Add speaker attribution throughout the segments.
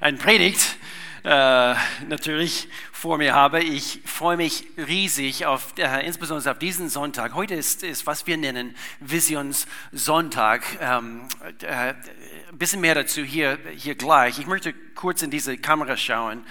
Speaker 1: eine Predigt äh, natürlich vor mir habe. Ich freue mich riesig auf, äh, insbesondere auf diesen Sonntag. Heute ist, ist was wir nennen Visionssonntag. Ähm, äh, ein bisschen mehr dazu hier, hier gleich. Ich möchte kurz in diese Kamera schauen.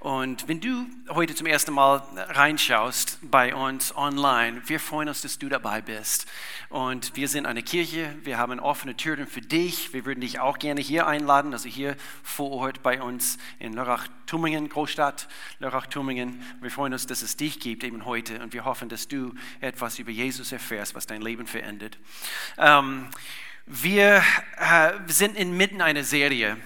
Speaker 1: Und wenn du heute zum ersten Mal reinschaust bei uns online, wir freuen uns, dass du dabei bist. Und wir sind eine Kirche, wir haben offene Türen für dich. Wir würden dich auch gerne hier einladen, also hier vor Ort bei uns in Lörrach-Tummingen, Großstadt Lörrach-Tummingen. Wir freuen uns, dass es dich gibt eben heute und wir hoffen, dass du etwas über Jesus erfährst, was dein Leben verändert. Ähm, wir äh, sind inmitten einer Serie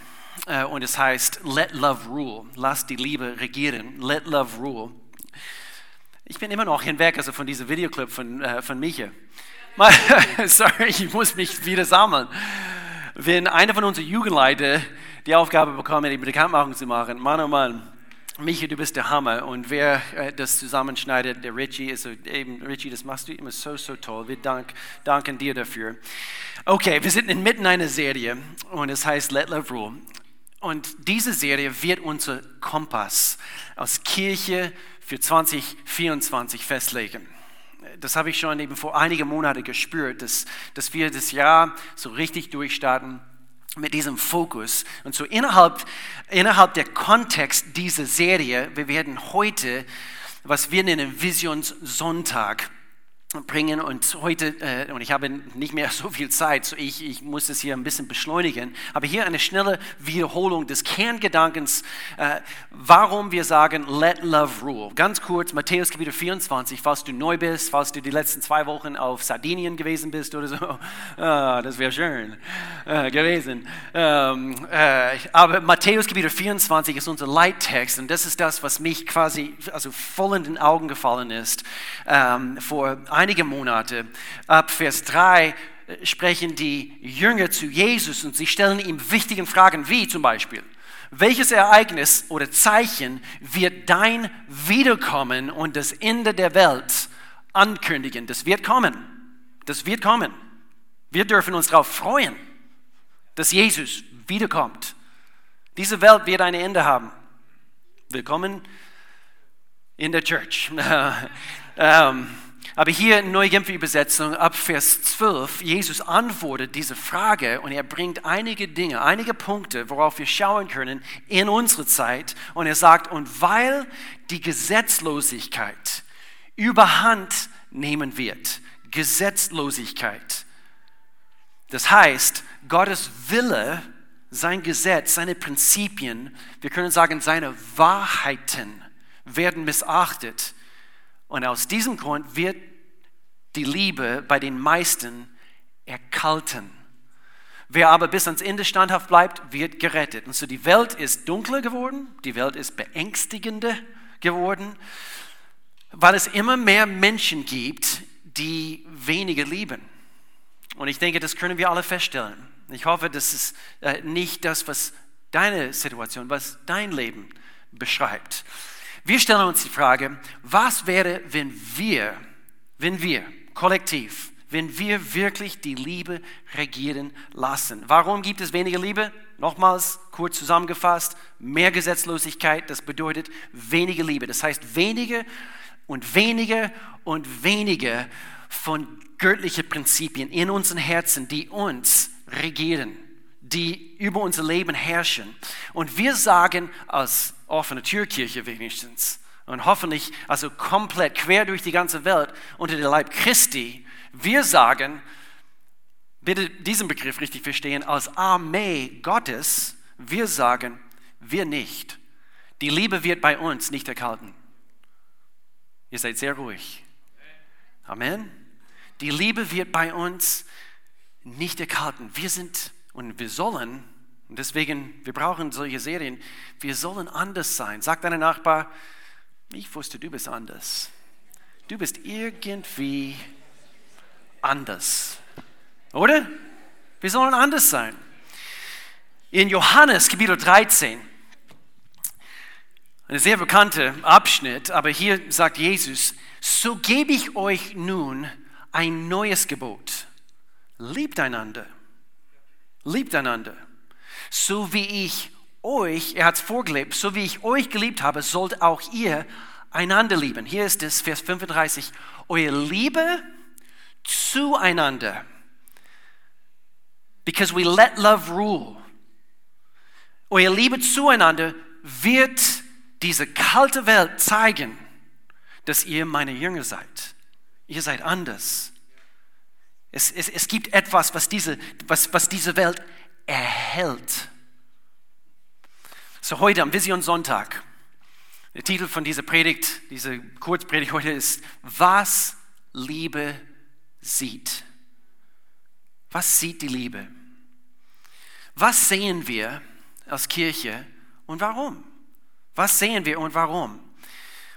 Speaker 1: und es heißt Let Love Rule. Lass die Liebe regieren. Let Love Rule. Ich bin immer noch hinweg also von diesem Videoclip von, äh, von Micha. Sorry, ich muss mich wieder sammeln. Wenn einer von unseren Jugendleiter die Aufgabe bekommt, die Bekanntmachung zu machen, Mann oh Mann, Michi, du bist der Hammer. Und wer äh, das zusammenschneidet, der Richie, ist eben, Richie, das machst du immer so, so toll. Wir dank, danken dir dafür. Okay, wir sind inmitten einer Serie und es heißt Let Love Rule. Und diese Serie wird unser Kompass aus Kirche für 2024 festlegen das habe ich schon eben vor einigen Monaten gespürt, dass, dass wir das Jahr so richtig durchstarten mit diesem Fokus. Und so innerhalb, innerhalb der Kontext dieser Serie, wir werden heute, was wir nennen Visionssonntag, bringen. Und heute, äh, und ich habe nicht mehr so viel Zeit, so ich, ich muss es hier ein bisschen beschleunigen, aber hier eine schnelle Wiederholung des Kerngedankens, äh, warum wir sagen, let love rule. Ganz kurz, Matthäus Kapitel 24, falls du neu bist, falls du die letzten zwei Wochen auf Sardinien gewesen bist oder so, ah, das wäre schön äh, gewesen. Ähm, äh, aber Matthäus Kapitel 24 ist unser Leittext. Und das ist das, was mich quasi also voll in den Augen gefallen ist ähm, vor ein einige Monate. Ab Vers 3 äh, sprechen die Jünger zu Jesus und sie stellen ihm wichtige Fragen, wie zum Beispiel, welches Ereignis oder Zeichen wird dein Wiederkommen und das Ende der Welt ankündigen? Das wird kommen. Das wird kommen. Wir dürfen uns darauf freuen, dass Jesus wiederkommt. Diese Welt wird ein Ende haben. Willkommen in der Church. ähm, aber hier in Neue Genfer Übersetzung ab Vers 12, Jesus antwortet diese Frage und er bringt einige Dinge, einige Punkte, worauf wir schauen können in unsere Zeit. Und er sagt, und weil die Gesetzlosigkeit überhand nehmen wird, Gesetzlosigkeit, das heißt, Gottes Wille, sein Gesetz, seine Prinzipien, wir können sagen, seine Wahrheiten werden missachtet und aus diesem Grund wird die Liebe bei den meisten erkalten. Wer aber bis ans Ende standhaft bleibt, wird gerettet. Und so die Welt ist dunkler geworden, die Welt ist beängstigender geworden, weil es immer mehr Menschen gibt, die weniger lieben. Und ich denke, das können wir alle feststellen. Ich hoffe, das ist äh, nicht das, was deine Situation, was dein Leben beschreibt. Wir stellen uns die Frage, was wäre, wenn wir, wenn wir kollektiv, wenn wir wirklich die Liebe regieren lassen? Warum gibt es weniger Liebe? Nochmals kurz zusammengefasst, mehr Gesetzlosigkeit, das bedeutet weniger Liebe. Das heißt weniger und weniger und weniger von göttlichen Prinzipien in unseren Herzen, die uns regieren, die über unser Leben herrschen. Und wir sagen als offene Türkirche wenigstens. Und hoffentlich also komplett quer durch die ganze Welt unter der Leib Christi. Wir sagen, bitte diesen Begriff richtig verstehen, als Armee Gottes, wir sagen, wir nicht. Die Liebe wird bei uns nicht erkalten. Ihr seid sehr ruhig. Amen. Die Liebe wird bei uns nicht erkalten. Wir sind und wir sollen und deswegen, wir brauchen solche Serien. Wir sollen anders sein. Sag deinem Nachbar, ich wusste, du bist anders. Du bist irgendwie anders. Oder? Wir sollen anders sein. In Johannes Kapitel 13, ein sehr bekannter Abschnitt, aber hier sagt Jesus, so gebe ich euch nun ein neues Gebot. Liebt einander. Liebt einander so wie ich euch, er hat es vorgelebt, so wie ich euch geliebt habe, sollt auch ihr einander lieben. Hier ist es, Vers 35, eure Liebe zueinander. Because we let love rule. Eure Liebe zueinander wird diese kalte Welt zeigen, dass ihr meine Jünger seid. Ihr seid anders. Es, es, es gibt etwas, was diese, was, was diese Welt erhält. So heute am Vision Sonntag. Der Titel von dieser Predigt, diese Kurzpredigt heute ist, was Liebe sieht. Was sieht die Liebe? Was sehen wir als Kirche und warum? Was sehen wir und warum?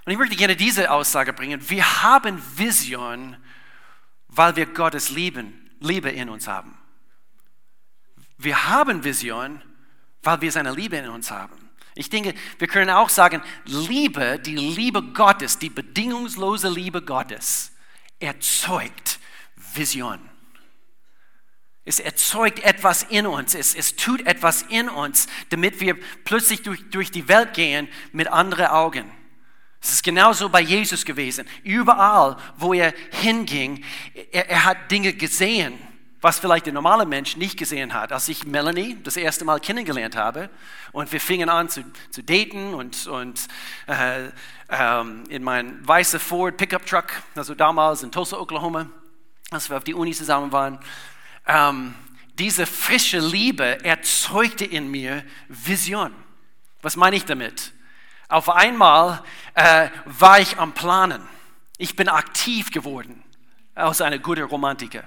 Speaker 1: Und ich möchte gerne diese Aussage bringen. Wir haben Vision, weil wir Gottes Liebe in uns haben. Wir haben Vision, weil wir seine Liebe in uns haben. Ich denke, wir können auch sagen, Liebe, die Liebe Gottes, die bedingungslose Liebe Gottes, erzeugt Vision. Es erzeugt etwas in uns, es, es tut etwas in uns, damit wir plötzlich durch, durch die Welt gehen mit anderen Augen. Es ist genauso bei Jesus gewesen. Überall, wo er hinging, er, er hat Dinge gesehen, was vielleicht der normale Mensch nicht gesehen hat. Als ich Melanie das erste Mal kennengelernt habe und wir fingen an zu, zu daten und, und äh, ähm, in meinem weißen Ford Pickup Truck, also damals in Tulsa, Oklahoma, als wir auf die Uni zusammen waren, ähm, diese frische Liebe erzeugte in mir Vision. Was meine ich damit? Auf einmal äh, war ich am Planen. Ich bin aktiv geworden aus einer guten Romantiker.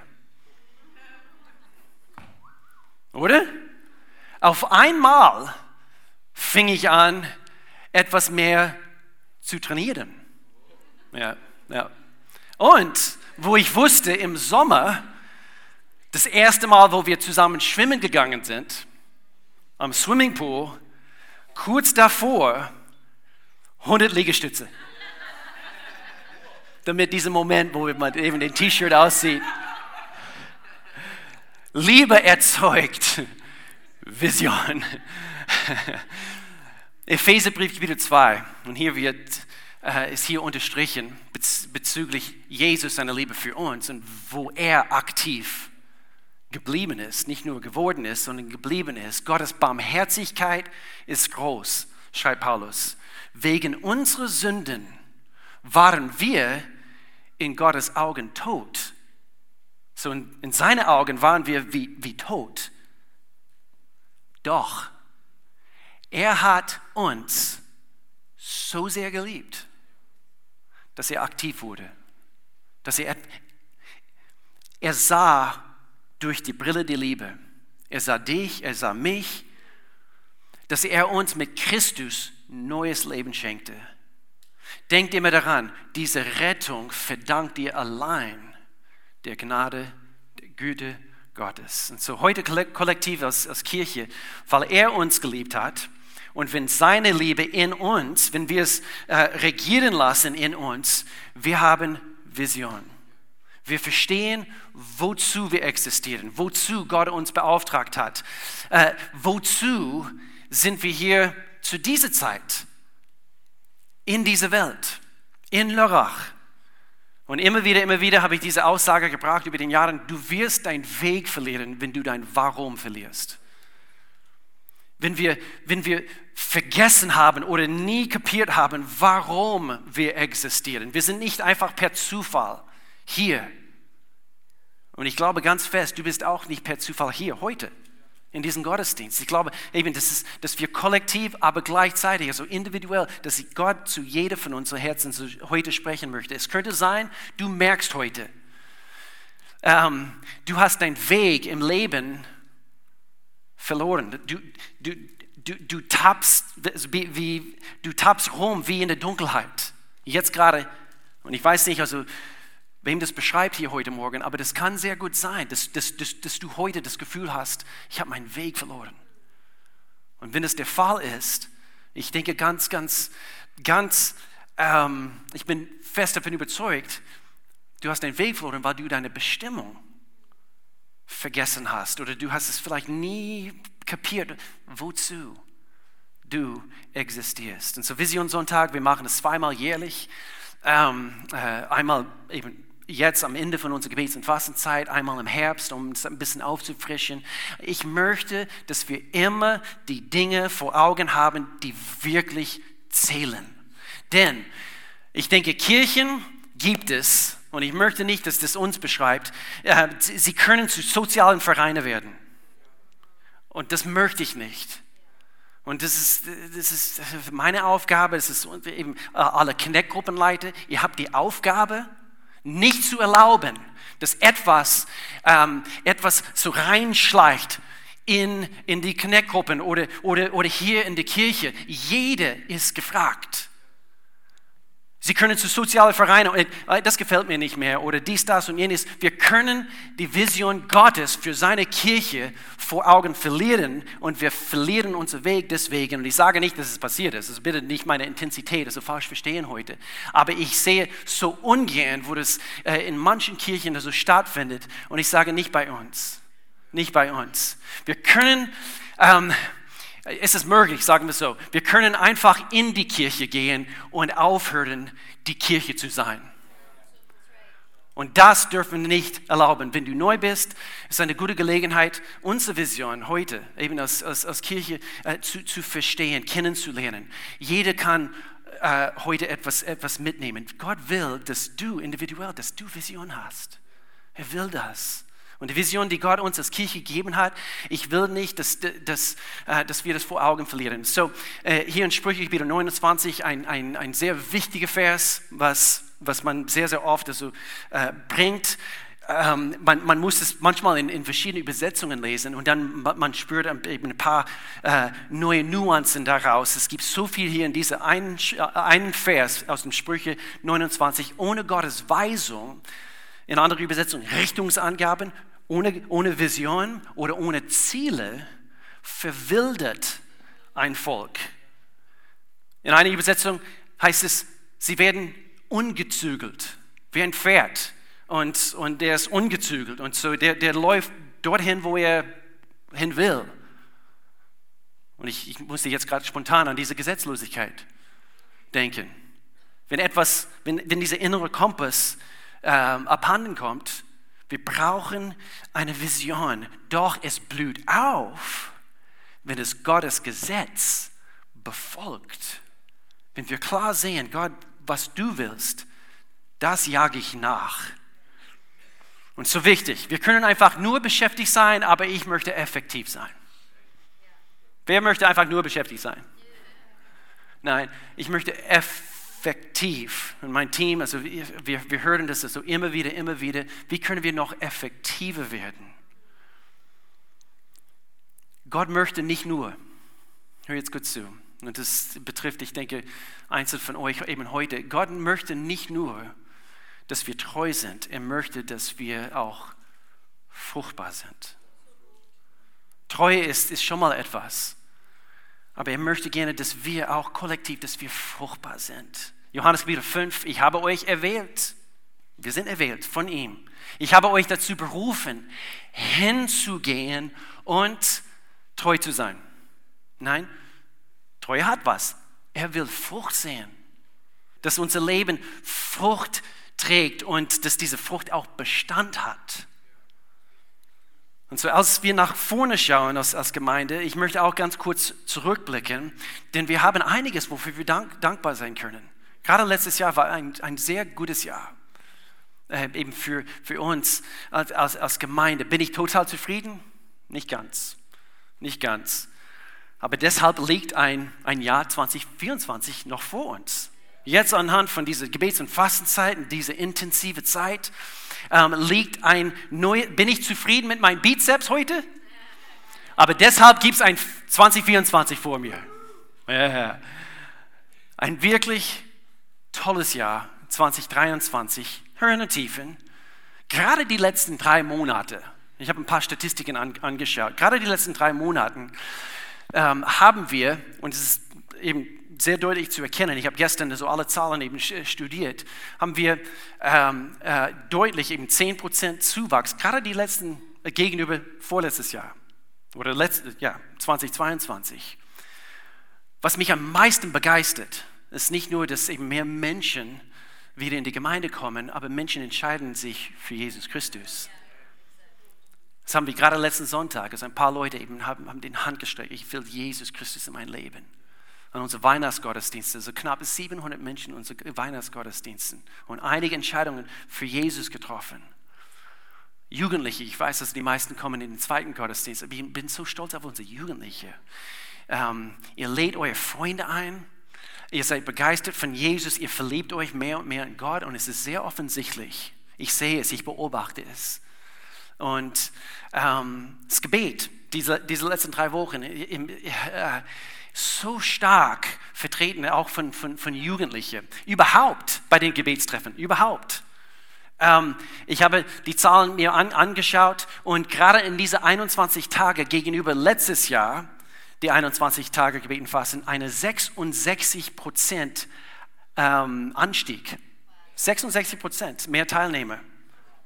Speaker 1: Oder? Auf einmal fing ich an, etwas mehr zu trainieren. Ja, ja. Und wo ich wusste, im Sommer, das erste Mal, wo wir zusammen schwimmen gegangen sind, am Swimmingpool, kurz davor, 100 Liegestütze. Damit dieser Moment, wo man eben den T-Shirt aussieht, Liebe erzeugt Vision. Epheserbrief Kapitel 2. Und hier wird, äh, ist hier unterstrichen bezüglich Jesus, seiner Liebe für uns und wo er aktiv geblieben ist, nicht nur geworden ist, sondern geblieben ist. Gottes Barmherzigkeit ist groß, schreibt Paulus. Wegen unserer Sünden waren wir in Gottes Augen tot. So in, in seinen Augen waren wir wie, wie tot. Doch er hat uns so sehr geliebt, dass er aktiv wurde. Dass er, er sah durch die Brille der Liebe. Er sah dich, er sah mich, dass er uns mit Christus neues Leben schenkte. Denkt immer daran, diese Rettung verdankt ihr allein der Gnade, der Güte Gottes. Und so heute kollektiv als, als Kirche, weil er uns geliebt hat und wenn seine Liebe in uns, wenn wir es äh, regieren lassen in uns, wir haben Vision. Wir verstehen, wozu wir existieren, wozu Gott uns beauftragt hat, äh, wozu sind wir hier zu dieser Zeit, in dieser Welt, in Lörrach. Und immer wieder, immer wieder habe ich diese Aussage gebracht über den Jahren, du wirst deinen Weg verlieren, wenn du dein Warum verlierst. Wenn wir, wenn wir vergessen haben oder nie kapiert haben, warum wir existieren. Wir sind nicht einfach per Zufall hier. Und ich glaube ganz fest, du bist auch nicht per Zufall hier heute in diesem Gottesdienst. Ich glaube eben, dass, es, dass wir kollektiv, aber gleichzeitig, also individuell, dass Gott zu jedem von unseren Herzen heute sprechen möchte. Es könnte sein, du merkst heute, ähm, du hast deinen Weg im Leben verloren. Du, du, du, du, tappst, wie, wie, du tappst rum wie in der Dunkelheit. Jetzt gerade, und ich weiß nicht, also wem das beschreibt hier heute Morgen, aber das kann sehr gut sein, dass, dass, dass, dass du heute das Gefühl hast, ich habe meinen Weg verloren. Und wenn es der Fall ist, ich denke ganz, ganz, ganz, ähm, ich bin fest davon überzeugt, du hast deinen Weg verloren, weil du deine Bestimmung vergessen hast oder du hast es vielleicht nie kapiert. Wozu? du existierst. Und so Visionssonntag, wir machen es zweimal jährlich. Ähm, äh, einmal eben jetzt am Ende von unserer Gebets- und Fastenzeit, einmal im Herbst, um es ein bisschen aufzufrischen. Ich möchte, dass wir immer die Dinge vor Augen haben, die wirklich zählen. Denn ich denke, Kirchen gibt es, und ich möchte nicht, dass das uns beschreibt, äh, sie können zu sozialen Vereinen werden. Und das möchte ich nicht. Und das ist, das ist meine Aufgabe, das ist eben äh, alle Connect-Gruppenleiter. Ihr habt die Aufgabe, nicht zu erlauben, dass etwas, ähm, etwas so reinschleicht in, in die Connect-Gruppen oder, oder, oder hier in die Kirche. Jeder ist gefragt. Sie können zu sozialen Vereinen, äh, das gefällt mir nicht mehr, oder dies, das und jenes. Wir können die Vision Gottes für seine Kirche vor Augen verlieren und wir verlieren unseren Weg deswegen. Und ich sage nicht, dass es passiert ist. Das ist bitte nicht meine Intensität, das ist falsch verstehen heute. Aber ich sehe so ungern, wo das äh, in manchen Kirchen so stattfindet. Und ich sage nicht bei uns. Nicht bei uns. Wir können, ähm, ist es möglich, sagen wir so, wir können einfach in die Kirche gehen und aufhören, die Kirche zu sein. Und das dürfen wir nicht erlauben. Wenn du neu bist, ist eine gute Gelegenheit, unsere Vision heute, eben als, als, als Kirche, äh, zu, zu verstehen, kennenzulernen. Jeder kann äh, heute etwas, etwas mitnehmen. Gott will, dass du individuell, dass du Vision hast. Er will das. Und die Vision, die Gott uns als Kirche gegeben hat, ich will nicht, dass, dass, äh, dass wir das vor Augen verlieren. So, äh, hier in Sprüche Kapitel 29, ein, ein, ein sehr wichtiger Vers, was, was man sehr, sehr oft also, äh, bringt. Ähm, man, man, muss es manchmal in, in verschiedenen Übersetzungen lesen und dann man spürt eben ein paar äh, neue Nuancen daraus. Es gibt so viel hier in diesem einen, einen Vers aus dem Sprüche 29. Ohne Gottes Weisung, in anderen Übersetzungen Richtungsangaben, ohne, ohne Vision oder ohne Ziele verwildert ein Volk. In einer Übersetzung heißt es, sie werden ungezügelt, wie ein Pferd. Und, und der ist ungezügelt. Und so der, der läuft dorthin, wo er hin will. Und ich, ich musste jetzt gerade spontan an diese Gesetzlosigkeit denken. Wenn etwas, wenn, wenn dieser innere Kompass ähm, abhanden kommt, wir brauchen eine Vision, doch es blüht auf, wenn es Gottes Gesetz befolgt. Wenn wir klar sehen, Gott, was du willst, das jage ich nach. Und so wichtig, wir können einfach nur beschäftigt sein, aber ich möchte effektiv sein. Wer möchte einfach nur beschäftigt sein? Nein, ich möchte effektiv effektiv. Und mein Team, also wir, wir hören das so immer wieder, immer wieder. Wie können wir noch effektiver werden? Gott möchte nicht nur, hör jetzt gut zu, und das betrifft, ich denke, einzeln von euch eben heute, Gott möchte nicht nur, dass wir treu sind, er möchte, dass wir auch fruchtbar sind. Treue ist, ist schon mal etwas. Aber er möchte gerne, dass wir auch kollektiv, dass wir fruchtbar sind. Johannes Kapitel 5, ich habe euch erwählt. Wir sind erwählt von ihm. Ich habe euch dazu berufen, hinzugehen und treu zu sein. Nein, Treue hat was. Er will Frucht sehen. Dass unser Leben Frucht trägt und dass diese Frucht auch Bestand hat. Und so, als wir nach vorne schauen als, als Gemeinde, ich möchte auch ganz kurz zurückblicken, denn wir haben einiges, wofür wir dank, dankbar sein können. Gerade letztes Jahr war ein, ein sehr gutes Jahr, äh, eben für, für uns als, als, als Gemeinde. Bin ich total zufrieden? Nicht ganz, nicht ganz. Aber deshalb liegt ein, ein Jahr 2024 noch vor uns. Jetzt anhand von dieser Gebets- und Fastenzeiten, diese intensive Zeit, ähm, liegt ein neues, bin ich zufrieden mit meinem Bizeps heute? Aber deshalb gibt es ein 2024 vor mir. Ja. Ein wirklich tolles Jahr 2023, Höhen und Tiefen. Gerade die letzten drei Monate, ich habe ein paar Statistiken an, angeschaut, gerade die letzten drei Monate ähm, haben wir, und es ist eben sehr deutlich zu erkennen, ich habe gestern so alle Zahlen eben studiert, haben wir ähm, äh, deutlich eben 10% Zuwachs, gerade die letzten äh, gegenüber vorletztes Jahr oder letztes, ja, 2022. Was mich am meisten begeistert, ist nicht nur, dass eben mehr Menschen wieder in die Gemeinde kommen, aber Menschen entscheiden sich für Jesus Christus. Das haben wir gerade letzten Sonntag, also ein paar Leute eben haben, haben den Hand gestreckt, ich will Jesus Christus in mein Leben. An unsere Weihnachtsgottesdienste, so knapp 700 Menschen unsere Weihnachtsgottesdiensten und einige Entscheidungen für Jesus getroffen. Jugendliche, ich weiß, dass die meisten kommen in den zweiten Gottesdienst, aber ich bin so stolz auf unsere Jugendliche. Ähm, ihr lädt eure Freunde ein, ihr seid begeistert von Jesus, ihr verliebt euch mehr und mehr in Gott und es ist sehr offensichtlich. Ich sehe es, ich beobachte es. Und ähm, das Gebet, diese, diese letzten drei Wochen, im, äh, so stark vertreten, auch von, von, von Jugendlichen, überhaupt bei den Gebetstreffen, überhaupt. Ähm, ich habe die Zahlen mir an, angeschaut und gerade in diese 21 Tage gegenüber letztes Jahr, die 21 Tage gebeten fassen, eine 66 Prozent ähm, Anstieg. 66 Prozent mehr Teilnehmer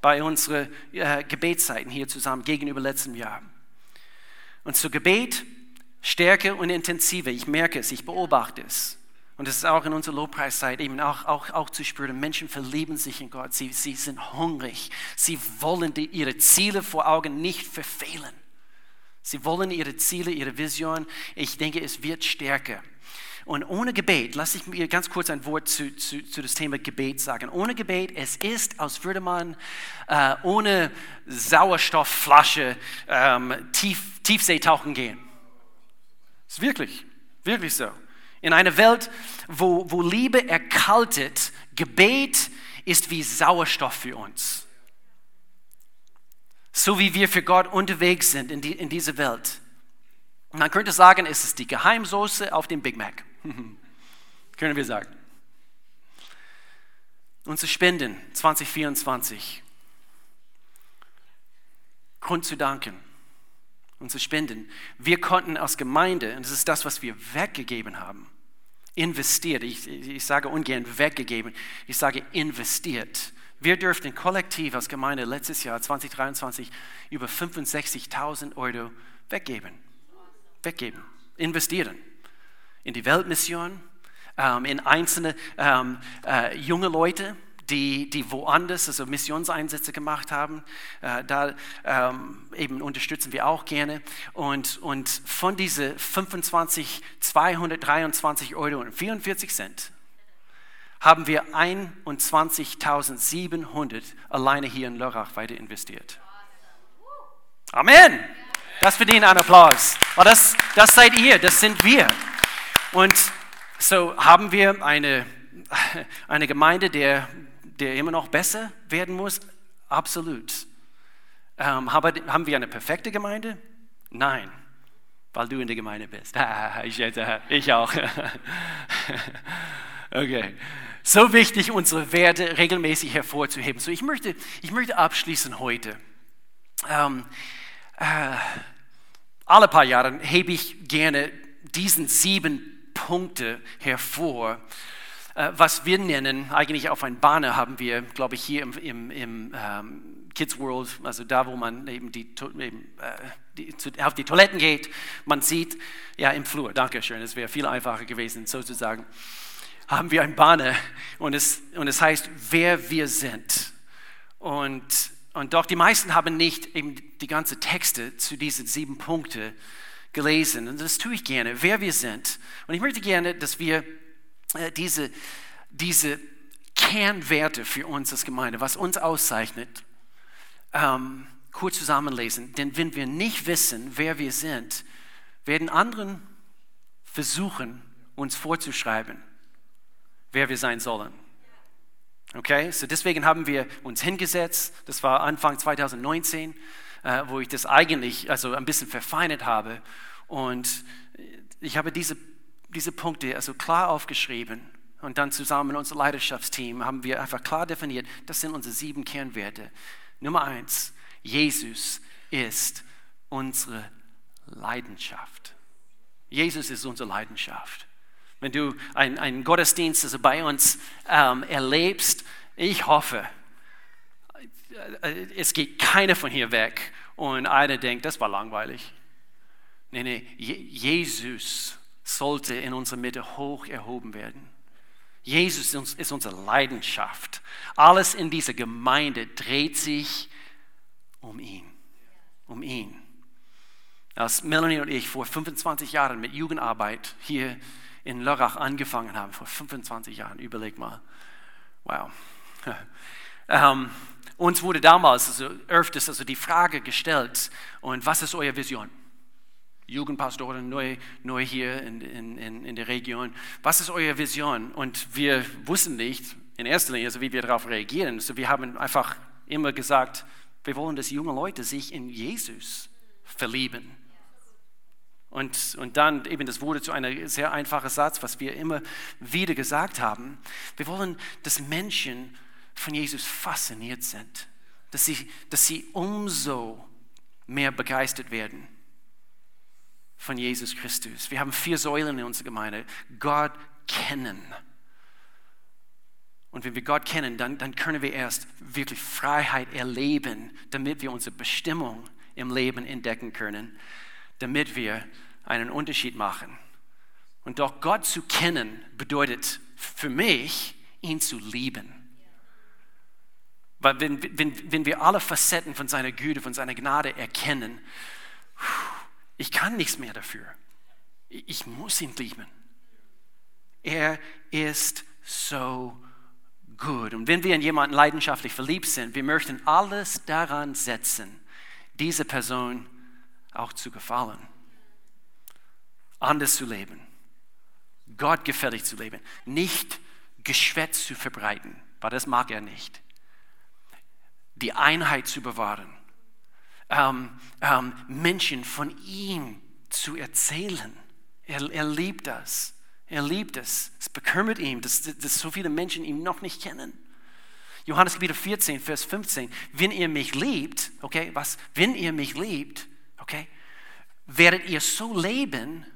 Speaker 1: bei unseren äh, Gebetszeiten hier zusammen gegenüber letztem Jahr. Und zu Gebet stärker und intensiver. Ich merke es, ich beobachte es. Und es ist auch in unserer Lobpreiszeit eben auch, auch, auch zu spüren. Menschen verlieben sich in Gott. Sie, sie sind hungrig. Sie wollen die, ihre Ziele vor Augen nicht verfehlen. Sie wollen ihre Ziele, ihre Vision. Ich denke, es wird stärker. Und ohne Gebet, lasse ich mir ganz kurz ein Wort zu, zu, zu das Thema Gebet sagen. Ohne Gebet, es ist, als würde man äh, ohne Sauerstoffflasche ähm, tief, Tiefseetauchen gehen. Ist wirklich, wirklich so. In einer Welt, wo, wo Liebe erkaltet, Gebet ist wie Sauerstoff für uns. So wie wir für Gott unterwegs sind in, die, in dieser Welt. Man könnte sagen, es ist die Geheimsoße auf dem Big Mac. Können wir sagen. Unsere Spenden 2024. Grund zu danken unsere Spenden. Wir konnten als Gemeinde, und das ist das, was wir weggegeben haben, investiert. Ich, ich sage ungern weggegeben, ich sage investiert. Wir dürften kollektiv als Gemeinde letztes Jahr 2023 über 65.000 Euro weggeben. Weggeben, investieren. In die Weltmission, ähm, in einzelne ähm, äh, junge Leute, die, die woanders, also Missionseinsätze gemacht haben. Äh, da ähm, eben unterstützen wir auch gerne. Und, und von diesen 25, 223 Euro und 44 Cent haben wir 21.700 alleine hier in Lörrach weiter investiert. Amen. Das verdient einen Applaus. das, das seid ihr, das sind wir. Und so haben wir eine, eine Gemeinde, der der immer noch besser werden muss? Absolut. Ähm, haben wir eine perfekte Gemeinde? Nein, weil du in der Gemeinde bist. ich, ich auch. okay. So wichtig, unsere Werte regelmäßig hervorzuheben. So, ich möchte, ich möchte abschließen heute. Ähm, äh, alle paar Jahre hebe ich gerne diesen sieben Punkte hervor, was wir nennen, eigentlich auf ein Banner haben wir, glaube ich, hier im, im, im ähm, Kids World, also da, wo man eben, die, eben äh, die, zu, auf die Toiletten geht, man sieht, ja, im Flur, danke schön, es wäre viel einfacher gewesen, sozusagen, haben wir ein Banner und es, und es heißt, wer wir sind. Und, und doch die meisten haben nicht eben die ganzen Texte zu diesen sieben Punkten gelesen. Und das tue ich gerne, wer wir sind. Und ich möchte gerne, dass wir äh, diese, diese Kernwerte für uns als Gemeinde, was uns auszeichnet, ähm, kurz zusammenlesen. Denn wenn wir nicht wissen, wer wir sind, werden anderen versuchen, uns vorzuschreiben, wer wir sein sollen. Okay, so deswegen haben wir uns hingesetzt. Das war Anfang 2019, äh, wo ich das eigentlich also ein bisschen verfeinert habe. Und ich habe diese diese Punkte also klar aufgeschrieben und dann zusammen mit unserem Leidenschaftsteam haben wir einfach klar definiert, das sind unsere sieben Kernwerte. Nummer eins, Jesus ist unsere Leidenschaft. Jesus ist unsere Leidenschaft. Wenn du einen Gottesdienst also bei uns ähm, erlebst, ich hoffe, es geht keiner von hier weg und einer denkt, das war langweilig. Nee, nee, Jesus sollte in unserer Mitte hoch erhoben werden. Jesus ist unsere Leidenschaft. Alles in dieser Gemeinde dreht sich um ihn. Um ihn. Als Melanie und ich vor 25 Jahren mit Jugendarbeit hier in Lörrach angefangen haben, vor 25 Jahren, überleg mal. Wow. ähm, uns wurde damals also öfters also die Frage gestellt, und was ist eure Vision? Jugendpastoren neu, neu hier in, in, in der Region. Was ist eure Vision? Und wir wussten nicht in erster Linie, also wie wir darauf reagieren. Also wir haben einfach immer gesagt, wir wollen, dass junge Leute sich in Jesus verlieben. Und, und dann eben, das wurde zu einem sehr einfachen Satz, was wir immer wieder gesagt haben. Wir wollen, dass Menschen von Jesus fasziniert sind, dass sie, dass sie umso mehr begeistert werden von Jesus Christus. Wir haben vier Säulen in unserer Gemeinde. Gott kennen. Und wenn wir Gott kennen, dann, dann können wir erst wirklich Freiheit erleben, damit wir unsere Bestimmung im Leben entdecken können, damit wir einen Unterschied machen. Und doch Gott zu kennen bedeutet für mich, ihn zu lieben. Weil wenn, wenn, wenn wir alle Facetten von seiner Güte, von seiner Gnade erkennen, ich kann nichts mehr dafür. Ich muss ihn lieben. Er ist so gut. Und wenn wir in jemanden leidenschaftlich verliebt sind, wir möchten alles daran setzen, diese Person auch zu gefallen, anders zu leben, Gott gefällig zu leben, nicht Geschwätz zu verbreiten, weil das mag er nicht, die Einheit zu bewahren ähm, ähm, Menschen von ihm zu erzählen. Er, er liebt das. Er liebt es. Es bekümmert ihn, dass, dass so viele Menschen ihn noch nicht kennen. Johannes Kapitel 14, Vers 15. Wenn ihr mich liebt, okay, was? Wenn ihr mich liebt, okay, werdet ihr so leben,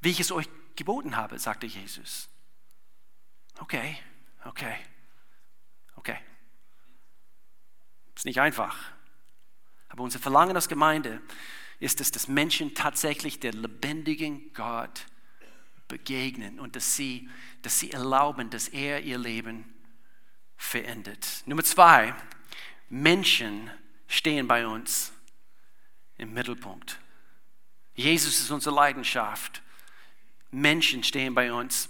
Speaker 1: wie ich es euch geboten habe, sagte Jesus. Okay, okay, okay. Ist nicht einfach. Aber unser Verlangen als Gemeinde ist es, dass Menschen tatsächlich der lebendigen Gott begegnen und dass sie, dass sie erlauben, dass er ihr Leben verändert. Nummer zwei, Menschen stehen bei uns im Mittelpunkt. Jesus ist unsere Leidenschaft. Menschen stehen bei uns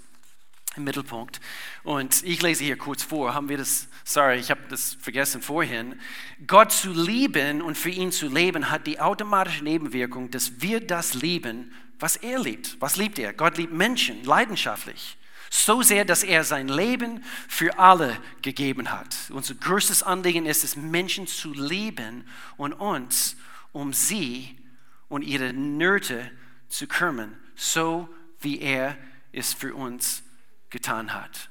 Speaker 1: im Mittelpunkt. Und ich lese hier kurz vor, haben wir das, sorry, ich habe das vergessen vorhin. Gott zu lieben und für ihn zu leben hat die automatische Nebenwirkung, dass wir das lieben, was er liebt. Was liebt er? Gott liebt Menschen leidenschaftlich. So sehr, dass er sein Leben für alle gegeben hat. Unser größtes Anliegen ist es, Menschen zu lieben und uns um sie und ihre Nöte zu kümmern, so wie er es für uns getan hat.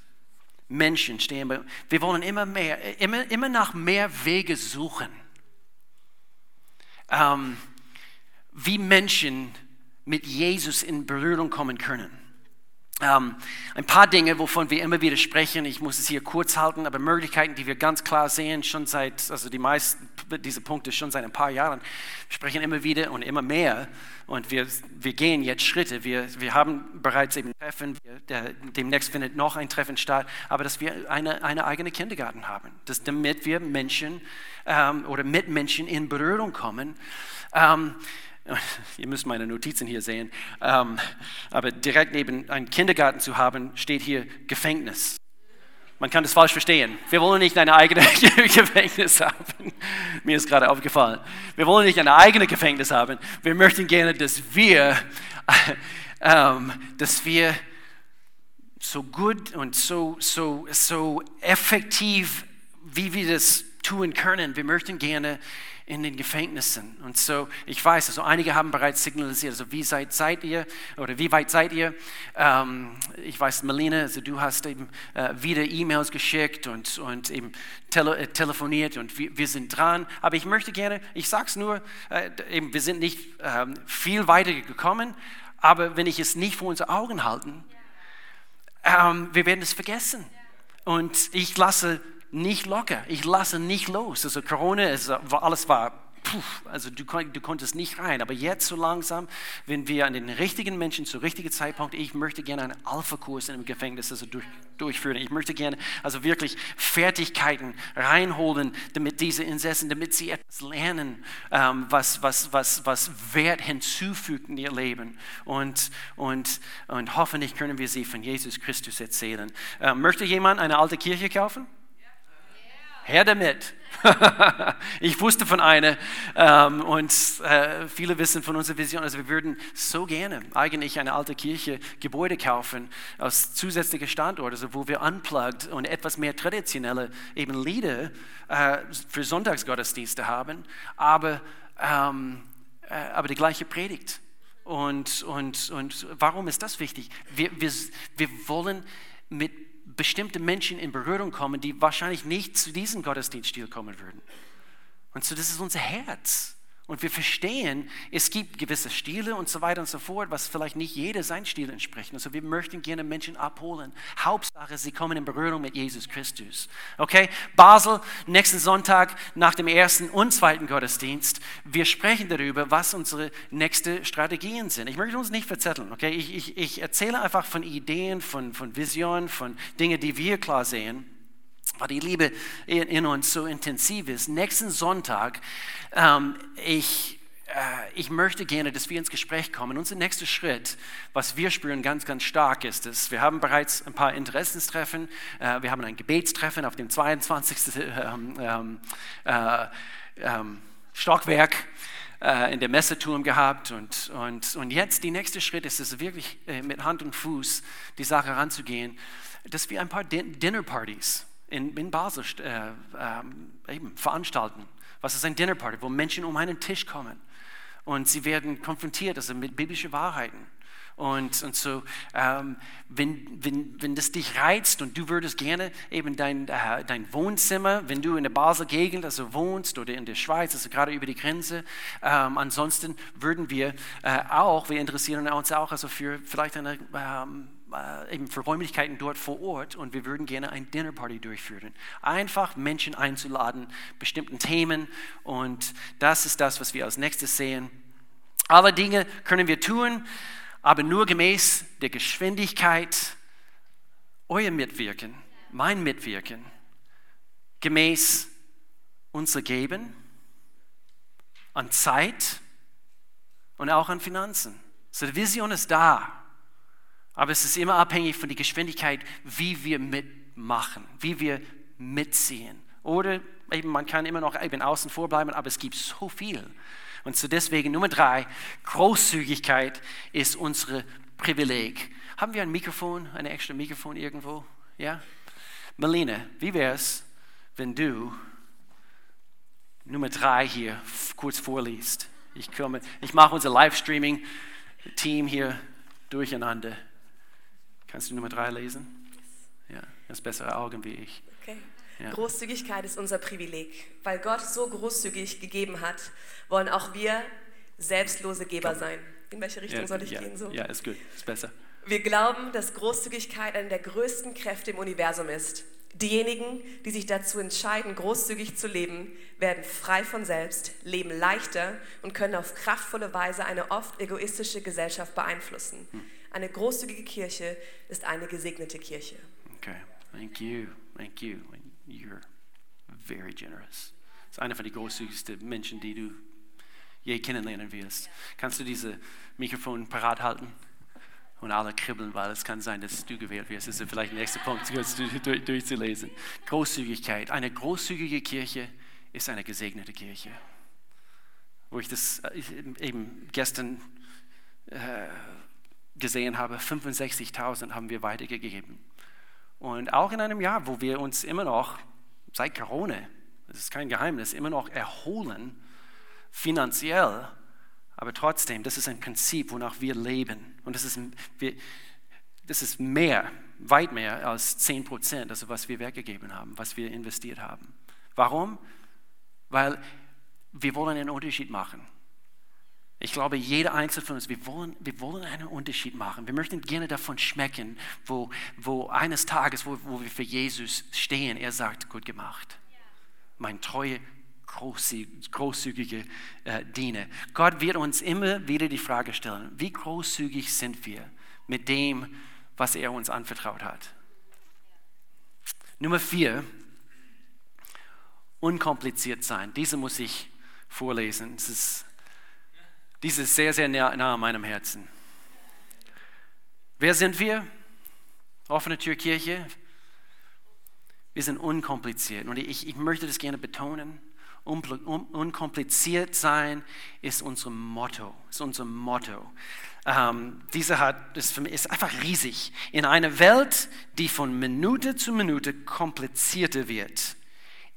Speaker 1: Menschen stehen bei Wir wollen immer mehr, immer, immer nach mehr Wege suchen, ähm, wie Menschen mit Jesus in Berührung kommen können. Ähm, ein paar Dinge, wovon wir immer wieder sprechen, ich muss es hier kurz halten, aber Möglichkeiten, die wir ganz klar sehen, schon seit, also die meisten dieser Punkte schon seit ein paar Jahren, sprechen immer wieder und immer mehr. Und wir, wir gehen jetzt Schritte. Wir, wir haben bereits eben Treffen, wir, der, demnächst findet noch ein Treffen statt, aber dass wir eine, eine eigene Kindergarten haben, dass, damit wir Menschen ähm, oder mit Menschen in Berührung kommen. Ähm, Ihr müsst meine Notizen hier sehen. Ähm, aber direkt neben einem Kindergarten zu haben, steht hier Gefängnis. Man kann das falsch verstehen. Wir wollen nicht eine eigene Gefängnis haben. Mir ist gerade aufgefallen. Wir wollen nicht eine eigene Gefängnis haben. Wir möchten gerne, dass wir, ähm, dass wir so gut und so, so, so effektiv, wie wir das tun können, wir möchten gerne in den Gefängnissen. Und so, ich weiß, also einige haben bereits signalisiert, also wie seid, seid ihr oder wie weit seid ihr? Ähm, ich weiß, Melina, also du hast eben äh, wieder E-Mails geschickt und, und eben tele äh, telefoniert und wir, wir, sind dran. Aber ich möchte gerne, ich sage es nur, äh, eben, wir sind nicht ähm, viel weiter gekommen, aber wenn ich es nicht vor unsere Augen halten, ähm, wir werden es vergessen. Und ich lasse nicht locker. Ich lasse nicht los. Also Corona, ist, alles war puh, also du, du konntest nicht rein. Aber jetzt so langsam, wenn wir an den richtigen Menschen zu richtigen Zeitpunkt, ich möchte gerne einen Alpha-Kurs in einem Gefängnis also durch, durchführen. Ich möchte gerne also wirklich Fertigkeiten reinholen, damit diese Insassen, damit sie etwas lernen, ähm, was, was, was, was Wert hinzufügt in ihr Leben. Und, und, und hoffentlich können wir sie von Jesus Christus erzählen. Ähm, möchte jemand eine alte Kirche kaufen? Her damit. ich wusste von einer ähm, und äh, viele wissen von unserer Vision, also wir würden so gerne eigentlich eine alte Kirche, Gebäude kaufen als zusätzlicher Standort, also wo wir unplugged und etwas mehr traditionelle eben Lieder äh, für Sonntagsgottesdienste haben, aber, ähm, äh, aber die gleiche Predigt. Und, und, und warum ist das wichtig? Wir, wir, wir wollen mit bestimmte Menschen in Berührung kommen, die wahrscheinlich nicht zu diesem Gottesdienststil kommen würden. Und so, das ist unser Herz. Und wir verstehen, es gibt gewisse Stile und so weiter und so fort, was vielleicht nicht jeder sein Stil entspricht. Also wir möchten gerne Menschen abholen. Hauptsache, sie kommen in Berührung mit Jesus Christus. Okay? Basel, nächsten Sonntag nach dem ersten und zweiten Gottesdienst. Wir sprechen darüber, was unsere nächsten Strategien sind. Ich möchte uns nicht verzetteln. Okay? Ich, ich, ich erzähle einfach von Ideen, von, von Visionen, von Dingen, die wir klar sehen weil die Liebe in, uns so intensiv ist. Nächsten Sonntag, ähm, ich, äh, ich möchte gerne, dass wir ins Gespräch kommen. Unser nächster Schritt, was wir spüren ganz, ganz stark ist, ist, wir haben bereits ein paar Interessenstreffen, äh, wir haben ein Gebetstreffen auf dem 22. Ähm, ähm, äh, ähm, Stockwerk äh, in der Messeturm gehabt und, und, und jetzt die nächste Schritt ist es wirklich äh, mit Hand und Fuß die Sache ranzugehen, dass wir ein paar Din Dinnerpartys in, in Basel äh, äh, eben veranstalten. Was ist ein Dinnerparty, wo Menschen um einen Tisch kommen und sie werden konfrontiert also mit biblischen Wahrheiten. Und, und so, ähm, wenn, wenn, wenn das dich reizt und du würdest gerne eben dein, äh, dein Wohnzimmer, wenn du in der Basel-Gegend also wohnst oder in der Schweiz, also gerade über die Grenze, ähm, ansonsten würden wir äh, auch, wir interessieren uns auch also für vielleicht eine ähm, äh, eben für Räumlichkeiten dort vor Ort und wir würden gerne ein Dinnerparty durchführen. Einfach Menschen einzuladen, bestimmten Themen und das ist das, was wir als nächstes sehen. Alle Dinge können wir tun, aber nur gemäß der Geschwindigkeit, euer Mitwirken, mein Mitwirken, gemäß unser Geben an Zeit und auch an Finanzen. So die Vision ist da. Aber es ist immer abhängig von der Geschwindigkeit, wie wir mitmachen, wie wir mitziehen. Oder eben, man kann immer noch eben außen vor bleiben, aber es gibt so viel. Und so deswegen Nummer drei, Großzügigkeit ist unsere Privileg. Haben wir ein Mikrofon, ein extra Mikrofon irgendwo? Ja? Melina, wie wäre es, wenn du Nummer drei hier kurz vorliest? Ich, ich mache unser Livestreaming-Team hier durcheinander. Kannst du Nummer drei lesen? Ja, das bessere Augen wie ich.
Speaker 2: Okay. Ja. Großzügigkeit ist unser Privileg. Weil Gott so großzügig gegeben hat, wollen auch wir selbstlose Geber Komm. sein. In welche Richtung ja, soll ich
Speaker 1: ja,
Speaker 2: gehen? So?
Speaker 1: Ja, ist gut, ist besser.
Speaker 2: Wir glauben, dass Großzügigkeit eine der größten Kräfte im Universum ist. Diejenigen, die sich dazu entscheiden, großzügig zu leben, werden frei von selbst, leben leichter und können auf kraftvolle Weise eine oft egoistische Gesellschaft beeinflussen. Hm. Eine großzügige Kirche ist eine gesegnete Kirche.
Speaker 1: Okay, thank you, thank you. You're very generous. Das ist einer von den großzügigsten Menschen, die du je kennenlernen wirst. Kannst du diese Mikrofon parat halten? Und alle kribbeln, weil es kann sein, dass du gewählt wirst. Das ist vielleicht der nächste Punkt, durchzulesen. Großzügigkeit. Eine großzügige Kirche ist eine gesegnete Kirche. Wo ich das äh, eben gestern äh, gesehen habe, 65.000 haben wir weitergegeben. Und auch in einem Jahr, wo wir uns immer noch, seit Corona, das ist kein Geheimnis, immer noch erholen, finanziell, aber trotzdem, das ist ein Prinzip, wonach wir leben. Und das ist, wir, das ist mehr, weit mehr als 10 Prozent, also was wir weggegeben haben, was wir investiert haben. Warum? Weil wir wollen einen Unterschied machen. Ich glaube, jeder Einzelne von uns, wir wollen, wir wollen einen Unterschied machen. Wir möchten gerne davon schmecken, wo, wo eines Tages, wo, wo wir für Jesus stehen, er sagt, gut gemacht. Mein treuer großzügige äh, diene. Gott wird uns immer wieder die Frage stellen, wie großzügig sind wir mit dem, was er uns anvertraut hat. Nummer vier, unkompliziert sein. Diese muss ich vorlesen. Das ist, diese ist sehr, sehr nah, nah an meinem Herzen. Wer sind wir? Offene Türkirche. Wir sind unkompliziert. Und ich, ich möchte das gerne betonen. unkompliziert sein ist unser Motto. Ist unser Motto. Ähm, diese hat, ist, mich, ist einfach riesig. In einer Welt, die von Minute zu Minute komplizierter wird,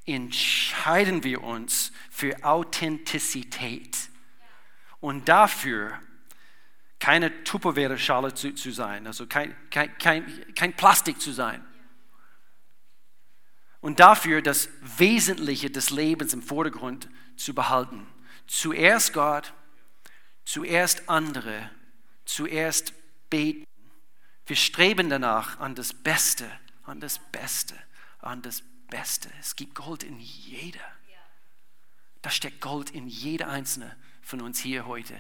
Speaker 1: entscheiden wir uns für Authentizität. Und dafür keine Tupperware-Schale zu, zu, sein, also kein, kein, kein, kein Plastik zu sein. Und dafür das Wesentliche des Lebens im Vordergrund zu behalten. Zuerst Gott, zuerst andere, zuerst beten. Wir streben danach an das Beste, an das Beste, an das Beste. Es gibt Gold in jeder. Da steckt Gold in jeder einzelne von uns hier heute.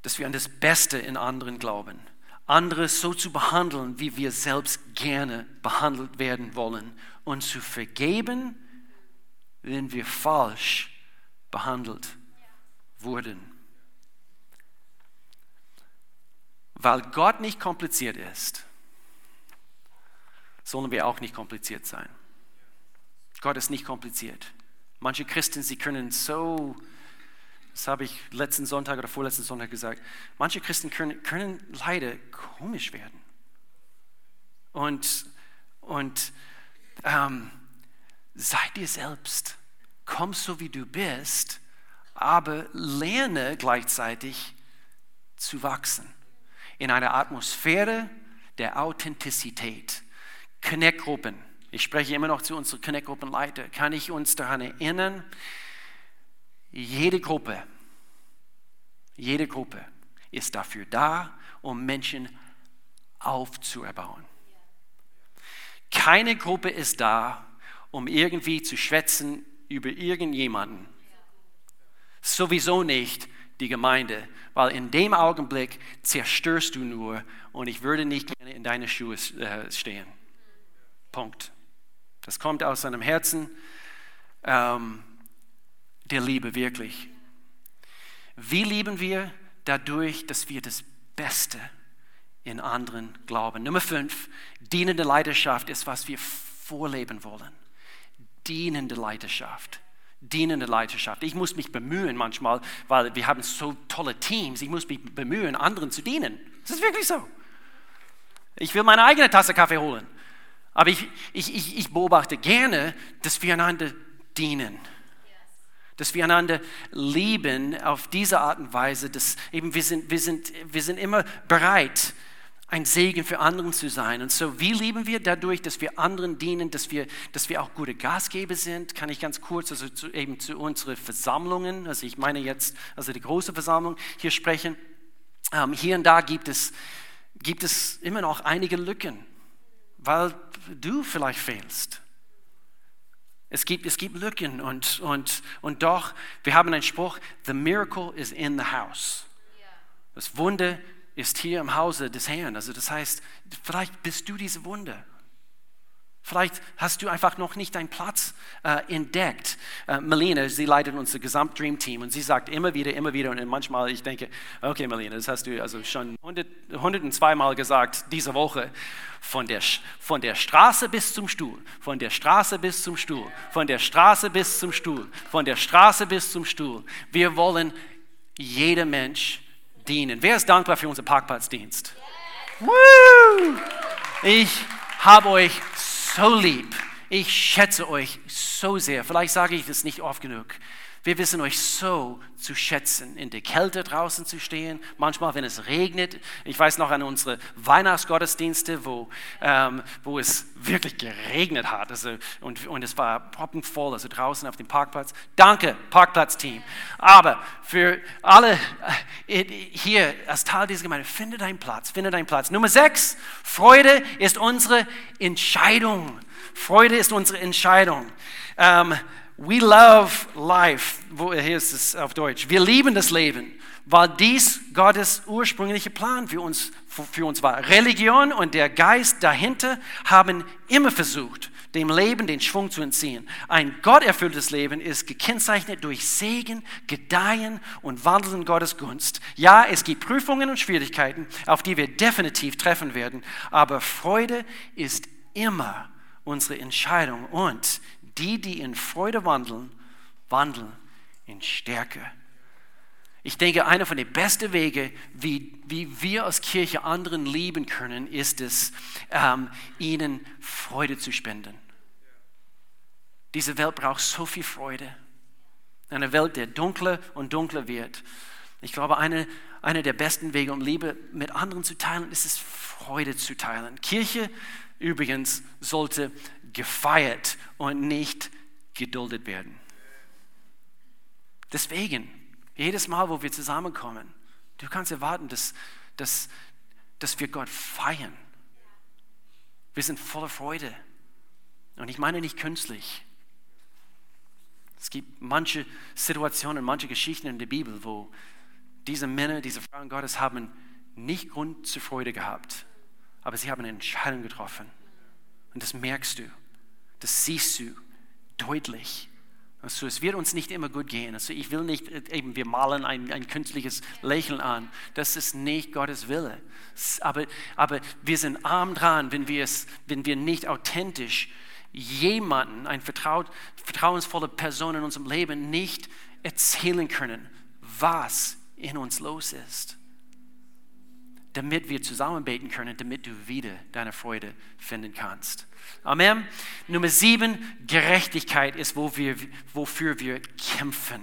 Speaker 1: Dass wir an das Beste in anderen glauben. Andere so zu behandeln, wie wir selbst gerne behandelt werden wollen. Und zu vergeben, wenn wir falsch behandelt wurden. Weil Gott nicht kompliziert ist, sollen wir auch nicht kompliziert sein. Gott ist nicht kompliziert. Manche Christen, sie können so, das habe ich letzten Sonntag oder vorletzten Sonntag gesagt, manche Christen können, können leider komisch werden. Und, und ähm, sei dir selbst, komm so wie du bist, aber lerne gleichzeitig zu wachsen in einer Atmosphäre der Authentizität. Connect-Gruppen. Ich spreche immer noch zu unseren Connect-Gruppenleiter. Kann ich uns daran erinnern, jede Gruppe, jede Gruppe ist dafür da, um Menschen aufzuerbauen. Keine Gruppe ist da, um irgendwie zu schwätzen über irgendjemanden. Sowieso nicht die Gemeinde, weil in dem Augenblick zerstörst du nur und ich würde nicht gerne in deine Schuhe äh, stehen. Punkt. Das kommt aus seinem Herzen ähm, der Liebe wirklich. Wie lieben wir? Dadurch, dass wir das Beste in anderen glauben. Nummer fünf, dienende Leidenschaft ist, was wir vorleben wollen. Dienende Leidenschaft dienende Leidenschaft. Ich muss mich bemühen manchmal, weil wir haben so tolle Teams. Ich muss mich bemühen, anderen zu dienen. Das ist wirklich so. Ich will meine eigene Tasse Kaffee holen. Aber ich, ich, ich, beobachte gerne, dass wir einander dienen. Dass wir einander lieben auf diese Art und Weise, dass eben wir sind, wir sind, wir sind immer bereit, ein Segen für anderen zu sein. Und so, wie lieben wir dadurch, dass wir anderen dienen, dass wir, dass wir auch gute Gastgeber sind? Kann ich ganz kurz also zu, eben zu unseren Versammlungen, also ich meine jetzt, also die große Versammlung hier sprechen. Ähm, hier und da gibt es, gibt es immer noch einige Lücken, weil du vielleicht fehlst. Es gibt, es gibt Lücken und, und, und doch, wir haben einen Spruch, the miracle is in the house. Das Wunder ist hier im Hause des Herrn. Also das heißt, vielleicht bist du diese Wunder. Vielleicht hast du einfach noch nicht deinen Platz äh, entdeckt. Äh, Melina, sie leitet unser Gesamt-Dream-Team und sie sagt immer wieder, immer wieder und manchmal ich denke, okay Melina, das hast du also schon 100, 102 Mal gesagt diese Woche. Von der, von der Straße bis zum Stuhl, von der Straße bis zum Stuhl, von der Straße bis zum Stuhl, von der Straße bis zum Stuhl. Wir wollen jeder Mensch dienen. Wer ist dankbar für unseren Parkplatzdienst? Woo! Ich habe euch so lieb. Ich schätze euch so sehr. Vielleicht sage ich das nicht oft genug. Wir wissen euch so zu schätzen, in der Kälte draußen zu stehen, manchmal, wenn es regnet. Ich weiß noch an unsere Weihnachtsgottesdienste, wo, ähm, wo es wirklich geregnet hat also, und, und es war proppenvoll, also draußen auf dem Parkplatz. Danke, Parkplatzteam. Aber für alle äh, hier als Teil dieser Gemeinde, finde deinen Platz, finde deinen Platz. Nummer sechs, Freude ist unsere Entscheidung. Freude ist unsere Entscheidung. Um, we love life. Hier ist es auf Deutsch. Wir lieben das Leben, weil dies Gottes ursprüngliche Plan für uns, für uns war. Religion und der Geist dahinter haben immer versucht, dem Leben den Schwung zu entziehen. Ein gotterfülltes Leben ist gekennzeichnet durch Segen, Gedeihen und Wandel in Gottes Gunst. Ja, es gibt Prüfungen und Schwierigkeiten, auf die wir definitiv treffen werden, aber Freude ist immer unsere Entscheidung und die, die in Freude wandeln, wandeln in Stärke. Ich denke, einer von den besten Wege, wie, wie wir als Kirche anderen lieben können, ist es, ähm, ihnen Freude zu spenden. Diese Welt braucht so viel Freude. Eine Welt, der dunkler und dunkler wird. Ich glaube, eine, einer der besten Wege, um Liebe mit anderen zu teilen, ist es, Freude zu teilen. Kirche übrigens sollte gefeiert und nicht geduldet werden. Deswegen, jedes Mal, wo wir zusammenkommen, du kannst erwarten, dass, dass, dass wir Gott feiern. Wir sind voller Freude. Und ich meine nicht künstlich. Es gibt manche Situationen, manche Geschichten in der Bibel, wo diese Männer, diese Frauen Gottes haben nicht Grund zur Freude gehabt, aber sie haben eine Entscheidung getroffen. Und das merkst du, das siehst du deutlich. Also es wird uns nicht immer gut gehen. Also ich will nicht, eben wir malen ein, ein künstliches Lächeln an. Das ist nicht Gottes Wille. Aber, aber wir sind arm dran, wenn wir, es, wenn wir nicht authentisch jemanden, eine vertraut, vertrauensvolle Person in unserem Leben nicht erzählen können, was in uns los ist. Damit wir zusammen beten können, damit du wieder deine Freude finden kannst. Amen. Nummer sieben, Gerechtigkeit ist, wo wir, wofür wir kämpfen.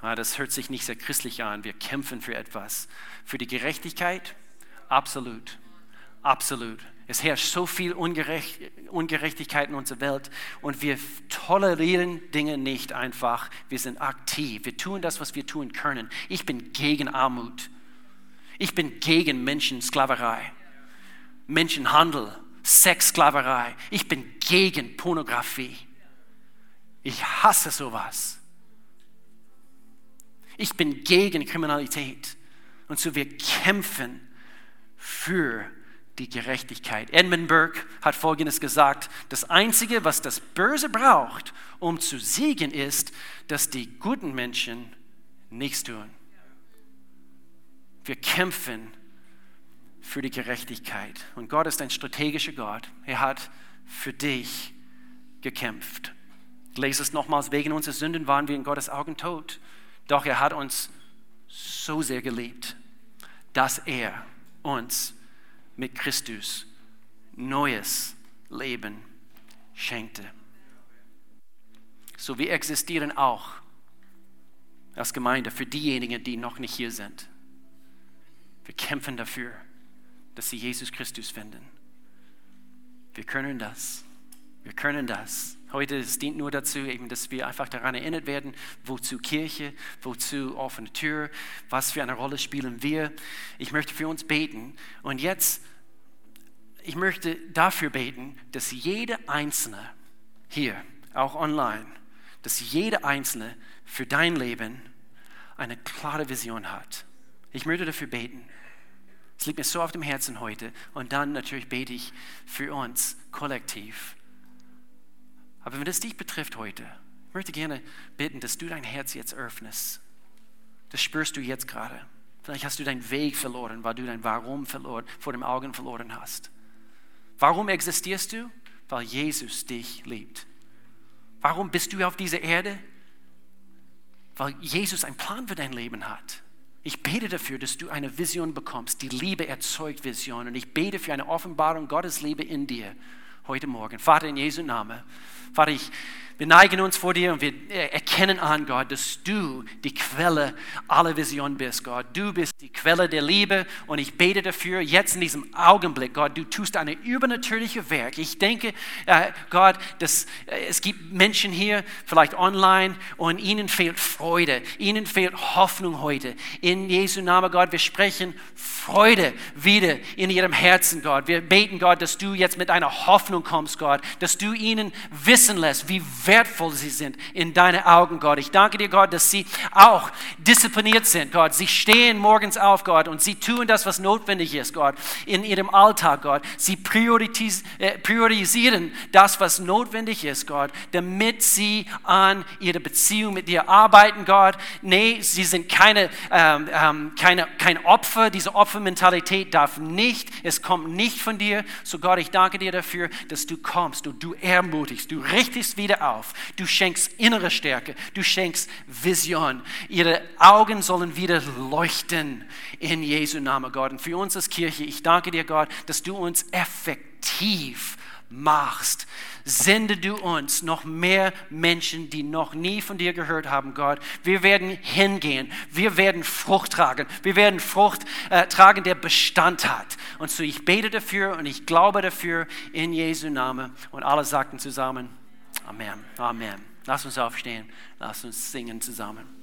Speaker 1: Ah, das hört sich nicht sehr christlich an. Wir kämpfen für etwas. Für die Gerechtigkeit? Absolut. Absolut. Es herrscht so viel Ungerecht, Ungerechtigkeit in unserer Welt und wir tolerieren Dinge nicht einfach. Wir sind aktiv. Wir tun das, was wir tun können. Ich bin gegen Armut. Ich bin gegen Menschensklaverei, Menschenhandel, Sexsklaverei. Ich bin gegen Pornografie. Ich hasse sowas. Ich bin gegen Kriminalität. Und so wir kämpfen für die Gerechtigkeit. Edmund Burke hat Folgendes gesagt, das Einzige, was das Böse braucht, um zu siegen, ist, dass die guten Menschen nichts tun. Wir kämpfen für die Gerechtigkeit. Und Gott ist ein strategischer Gott. Er hat für dich gekämpft. Ich lese es nochmals, wegen unserer Sünden waren wir in Gottes Augen tot. Doch er hat uns so sehr geliebt, dass er uns mit Christus neues Leben schenkte. So wir existieren auch als Gemeinde für diejenigen, die noch nicht hier sind. Wir kämpfen dafür, dass sie Jesus Christus finden. Wir können das. Wir können das. Heute es dient nur dazu, eben, dass wir einfach daran erinnert werden, wozu Kirche, wozu offene Tür, was für eine Rolle spielen wir. Ich möchte für uns beten. Und jetzt ich möchte dafür beten, dass jeder Einzelne hier, auch online, dass jeder Einzelne für dein Leben eine klare Vision hat. Ich möchte dafür beten. Es liegt mir so auf dem Herzen heute. Und dann natürlich bete ich für uns kollektiv. Aber wenn das dich betrifft heute, ich möchte gerne bitten, dass du dein Herz jetzt öffnest. Das spürst du jetzt gerade. Vielleicht hast du deinen Weg verloren, weil du dein Warum verloren, vor den Augen verloren hast. Warum existierst du? Weil Jesus dich liebt. Warum bist du auf dieser Erde? Weil Jesus einen Plan für dein Leben hat. Ich bete dafür, dass du eine Vision bekommst. Die Liebe erzeugt Vision. Und ich bete für eine Offenbarung Gottes Liebe in dir heute Morgen. Vater, in Jesu Namen. Vater, ich, wir neigen uns vor dir und wir erkennen an, Gott, dass du die Quelle aller Vision bist, Gott. Du bist die Quelle der Liebe und ich bete dafür, jetzt in diesem Augenblick, Gott, du tust eine übernatürliche Werk. Ich denke, äh, Gott, dass äh, es gibt Menschen hier, vielleicht online, und ihnen fehlt Freude, ihnen fehlt Hoffnung heute. In Jesu Namen, Gott, wir sprechen Freude wieder in ihrem Herzen, Gott. Wir beten, Gott, dass du jetzt mit einer Hoffnung kommst, Gott, dass du ihnen wissen lässt, wie wertvoll sie sind in deine Augen, Gott. Ich danke dir, Gott, dass sie auch diszipliniert sind, Gott. Sie stehen morgens auf, Gott, und sie tun das, was notwendig ist, Gott, in ihrem Alltag, Gott. Sie äh, priorisieren das, was notwendig ist, Gott, damit sie an ihrer Beziehung mit dir arbeiten, Gott. Nee, sie sind keine, ähm, ähm, keine, kein Opfer. Diese Opfermentalität darf nicht, es kommt nicht von dir. So Gott, ich danke dir dafür, dass du kommst und du ermutigst, du richtest wieder auf, du schenkst innere Stärke, du schenkst Vision. Ihre Augen sollen wieder leuchten in Jesu Namen, Gott. Und für uns als Kirche, ich danke dir, Gott, dass du uns effektiv machst. Sende du uns noch mehr Menschen, die noch nie von dir gehört haben, Gott. Wir werden hingehen. Wir werden Frucht tragen. Wir werden Frucht äh, tragen, der Bestand hat. Und so ich bete dafür und ich glaube dafür in Jesu Namen. Und alle sagten zusammen, Amen. Amen. Lass uns aufstehen. Lass uns singen zusammen.